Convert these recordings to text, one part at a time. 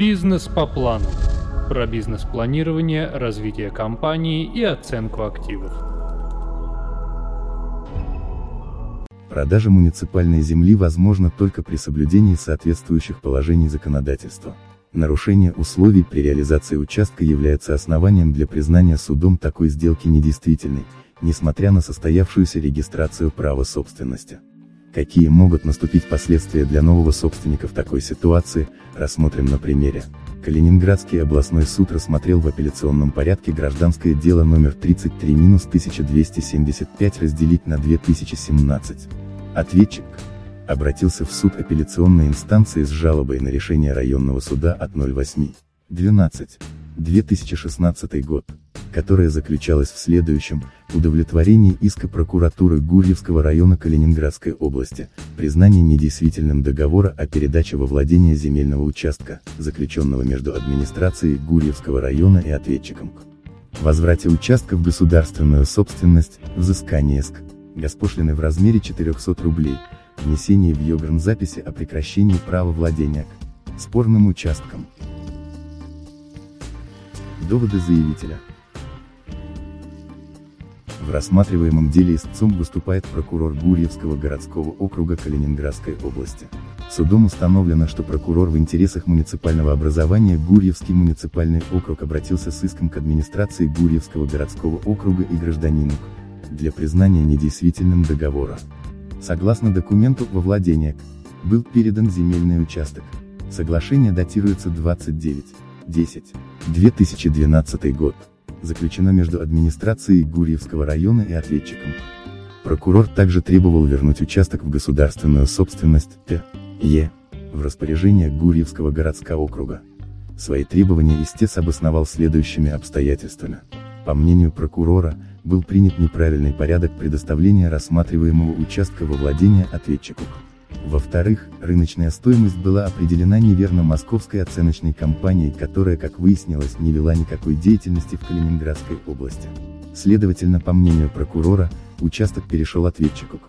Бизнес по плану. Про бизнес-планирование, развитие компании и оценку активов. Продажа муниципальной земли возможна только при соблюдении соответствующих положений законодательства. Нарушение условий при реализации участка является основанием для признания судом такой сделки недействительной, несмотря на состоявшуюся регистрацию права собственности. Какие могут наступить последствия для нового собственника в такой ситуации, рассмотрим на примере. Калининградский областной суд рассмотрел в апелляционном порядке гражданское дело номер 33-1275 разделить на 2017. Ответчик обратился в суд апелляционной инстанции с жалобой на решение районного суда от 08.12. 2016 год, которая заключалась в следующем, удовлетворении иска прокуратуры Гурьевского района Калининградской области, признание недействительным договора о передаче во владение земельного участка, заключенного между администрацией Гурьевского района и ответчиком. Возврате участка в государственную собственность, взыскание иск, госпошлины в размере 400 рублей, внесение в ЙОГРН записи о прекращении права владения к спорным участкам, Доводы заявителя. В рассматриваемом деле истцом выступает прокурор Гурьевского городского округа Калининградской области. Судом установлено, что прокурор в интересах муниципального образования Гурьевский муниципальный округ обратился с иском к администрации Гурьевского городского округа и гражданину для признания недействительным договора. Согласно документу во владение был передан земельный участок. Соглашение датируется 29. 10. 2012 год. Заключено между администрацией Гурьевского района и ответчиком. Прокурор также требовал вернуть участок в государственную собственность Т. Е. в распоряжение Гурьевского городского округа. Свои требования истец обосновал следующими обстоятельствами. По мнению прокурора, был принят неправильный порядок предоставления рассматриваемого участка во владение ответчику. Во-вторых, рыночная стоимость была определена неверно московской оценочной компанией, которая, как выяснилось, не вела никакой деятельности в Калининградской области. Следовательно, по мнению прокурора, участок перешел ответчику,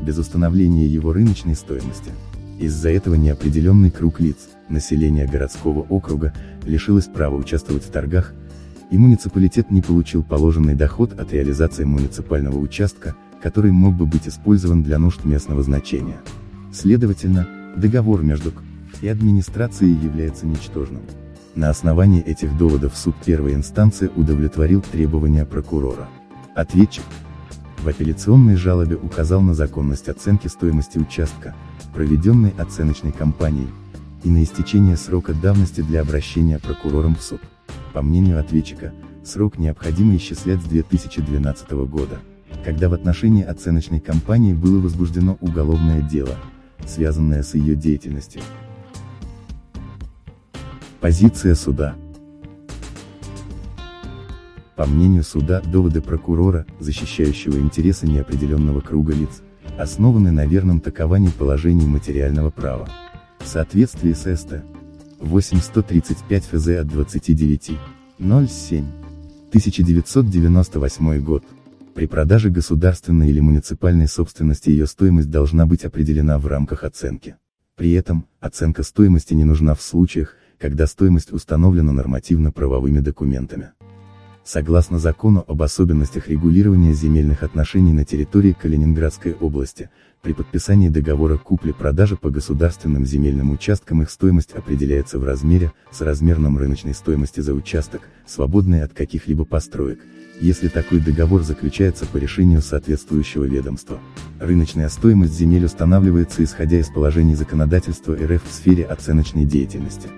без установления его рыночной стоимости. Из-за этого неопределенный круг лиц, населения городского округа, лишилось права участвовать в торгах, и муниципалитет не получил положенный доход от реализации муниципального участка, который мог бы быть использован для нужд местного значения. Следовательно, договор между К и администрацией является ничтожным. На основании этих доводов суд первой инстанции удовлетворил требования прокурора. Ответчик в апелляционной жалобе указал на законность оценки стоимости участка, проведенной оценочной компанией, и на истечение срока давности для обращения прокурором в суд. По мнению ответчика, срок необходимо исчислять с 2012 года, когда в отношении оценочной компании было возбуждено уголовное дело, связанная с ее деятельностью. Позиция суда По мнению суда, доводы прокурора, защищающего интересы неопределенного круга лиц, основаны на верном таковании положений материального права. В соответствии с СТ 8135 ФЗ от 29.07. 1998 год. При продаже государственной или муниципальной собственности ее стоимость должна быть определена в рамках оценки. При этом, оценка стоимости не нужна в случаях, когда стоимость установлена нормативно-правовыми документами. Согласно закону об особенностях регулирования земельных отношений на территории Калининградской области, при подписании договора купли-продажи по государственным земельным участкам их стоимость определяется в размере, с размером рыночной стоимости за участок, свободный от каких-либо построек, если такой договор заключается по решению соответствующего ведомства. Рыночная стоимость земель устанавливается исходя из положений законодательства РФ в сфере оценочной деятельности.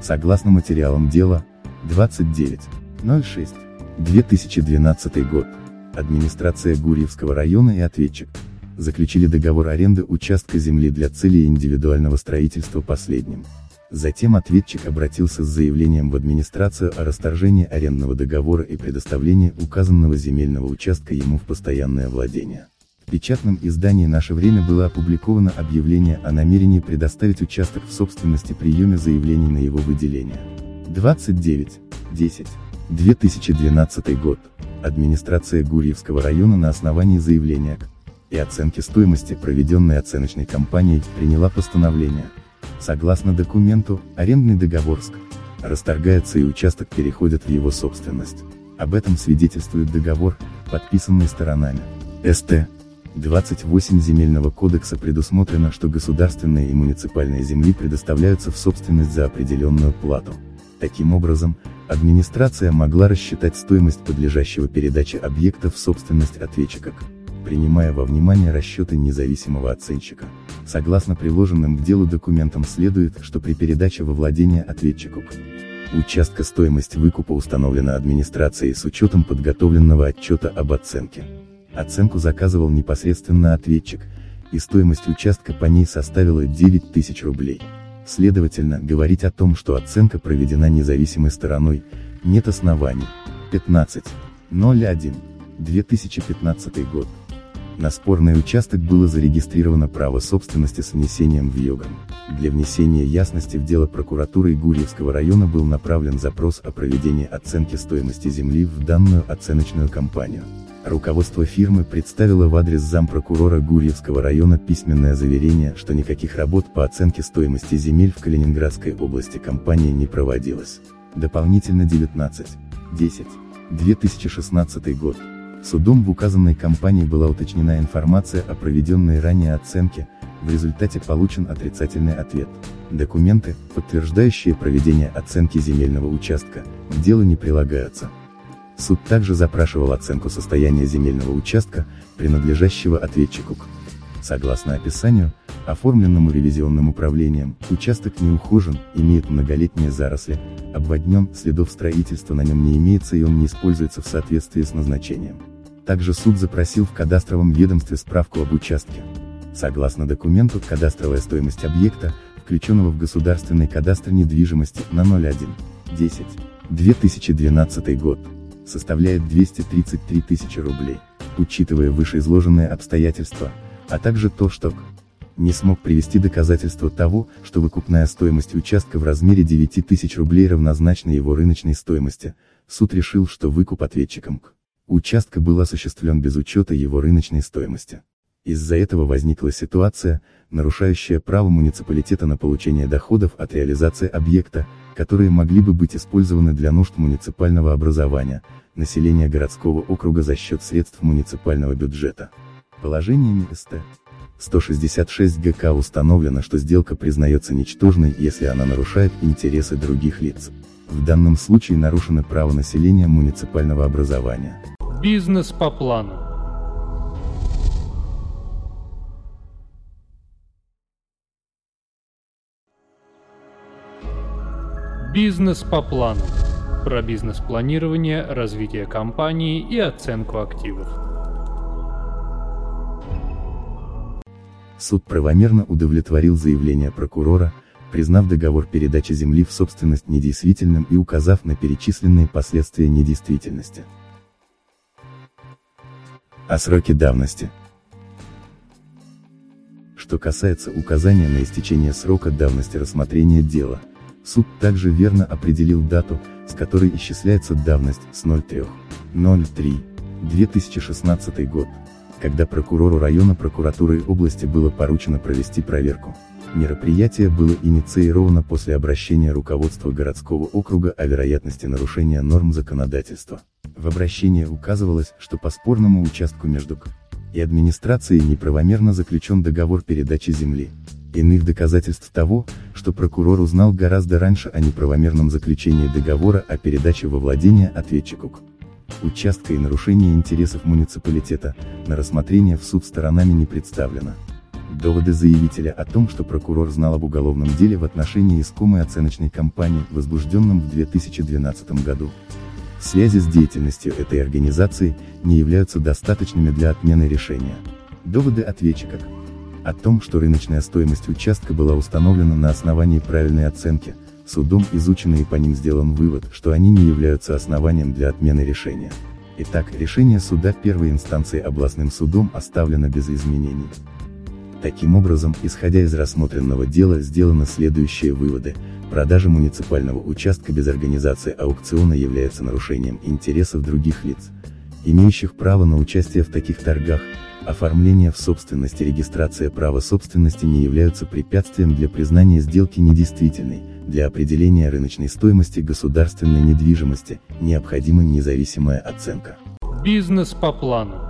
Согласно материалам дела, 29.06, 2012 год, администрация Гурьевского района и ответчик, заключили договор аренды участка земли для целей индивидуального строительства последним. Затем ответчик обратился с заявлением в администрацию о расторжении арендного договора и предоставлении указанного земельного участка ему в постоянное владение. В печатном издании «Наше время» было опубликовано объявление о намерении предоставить участок в собственности приеме заявлений на его выделение. 29. 10. 2012 год. Администрация Гурьевского района на основании заявления и оценки стоимости проведенной оценочной кампанией приняла постановление Согласно документу, арендный договор СК расторгается и участок переходит в его собственность. Об этом свидетельствует договор, подписанный сторонами. СТ. 28 Земельного кодекса предусмотрено, что государственные и муниципальные земли предоставляются в собственность за определенную плату. Таким образом, администрация могла рассчитать стоимость подлежащего передаче объекта в собственность ответчика, принимая во внимание расчеты независимого оценщика. Согласно приложенным к делу документам следует, что при передаче во владение ответчику участка стоимость выкупа установлена администрацией с учетом подготовленного отчета об оценке. Оценку заказывал непосредственно ответчик, и стоимость участка по ней составила 9 тысяч рублей. Следовательно, говорить о том, что оценка проведена независимой стороной, нет оснований. 15. 01. 2015 год. На спорный участок было зарегистрировано право собственности с внесением в Йоган. Для внесения ясности в дело прокуратуры Гурьевского района был направлен запрос о проведении оценки стоимости земли в данную оценочную компанию. Руководство фирмы представило в адрес зампрокурора Гурьевского района письменное заверение, что никаких работ по оценке стоимости земель в Калининградской области компания не проводилась. Дополнительно 19. 10. 2016 год. Судом в указанной компании была уточнена информация о проведенной ранее оценке, в результате получен отрицательный ответ. Документы, подтверждающие проведение оценки земельного участка, к делу не прилагаются. Суд также запрашивал оценку состояния земельного участка, принадлежащего ответчику. Согласно описанию, оформленному ревизионным управлением, участок не ухожен, имеет многолетние заросли, обводнен, следов строительства на нем не имеется и он не используется в соответствии с назначением. Также суд запросил в кадастровом ведомстве справку об участке. Согласно документу, кадастровая стоимость объекта, включенного в государственный кадастр недвижимости на 01, 10, 2012 год, составляет 233 тысячи рублей. Учитывая вышеизложенные обстоятельства, а также то, что К не смог привести доказательства того, что выкупная стоимость участка в размере 9 тысяч рублей равнозначна его рыночной стоимости, суд решил, что выкуп ответчиком к участка был осуществлен без учета его рыночной стоимости. Из-за этого возникла ситуация, нарушающая право муниципалитета на получение доходов от реализации объекта, которые могли бы быть использованы для нужд муниципального образования, населения городского округа за счет средств муниципального бюджета. Положениями СТ 166 ГК установлено, что сделка признается ничтожной, если она нарушает интересы других лиц. В данном случае нарушено право населения муниципального образования. Бизнес по плану. Бизнес по плану. Про бизнес-планирование, развитие компании и оценку активов. Суд правомерно удовлетворил заявление прокурора, признав договор передачи земли в собственность недействительным и указав на перечисленные последствия недействительности. О сроке давности. Что касается указания на истечение срока давности рассмотрения дела, Суд также верно определил дату, с которой исчисляется давность, с 03.03. 2016 год, когда прокурору района прокуратуры области было поручено провести проверку. Мероприятие было инициировано после обращения руководства городского округа о вероятности нарушения норм законодательства. В обращении указывалось, что по спорному участку между К и администрацией неправомерно заключен договор передачи земли, иных доказательств того, что прокурор узнал гораздо раньше о неправомерном заключении договора о передаче во владение ответчику участка и нарушении интересов муниципалитета, на рассмотрение в суд сторонами не представлено. Доводы заявителя о том, что прокурор знал об уголовном деле в отношении искомой оценочной кампании, возбужденном в 2012 году, в связи с деятельностью этой организации, не являются достаточными для отмены решения. Доводы ответчика, о том, что рыночная стоимость участка была установлена на основании правильной оценки, судом изучено и по ним сделан вывод, что они не являются основанием для отмены решения. Итак, решение суда первой инстанции областным судом оставлено без изменений. Таким образом, исходя из рассмотренного дела, сделаны следующие выводы. Продажа муниципального участка без организации аукциона является нарушением интересов других лиц, имеющих право на участие в таких торгах, Оформление в собственности регистрация права собственности не являются препятствием для признания сделки недействительной, для определения рыночной стоимости государственной недвижимости, необходима независимая оценка. Бизнес по плану.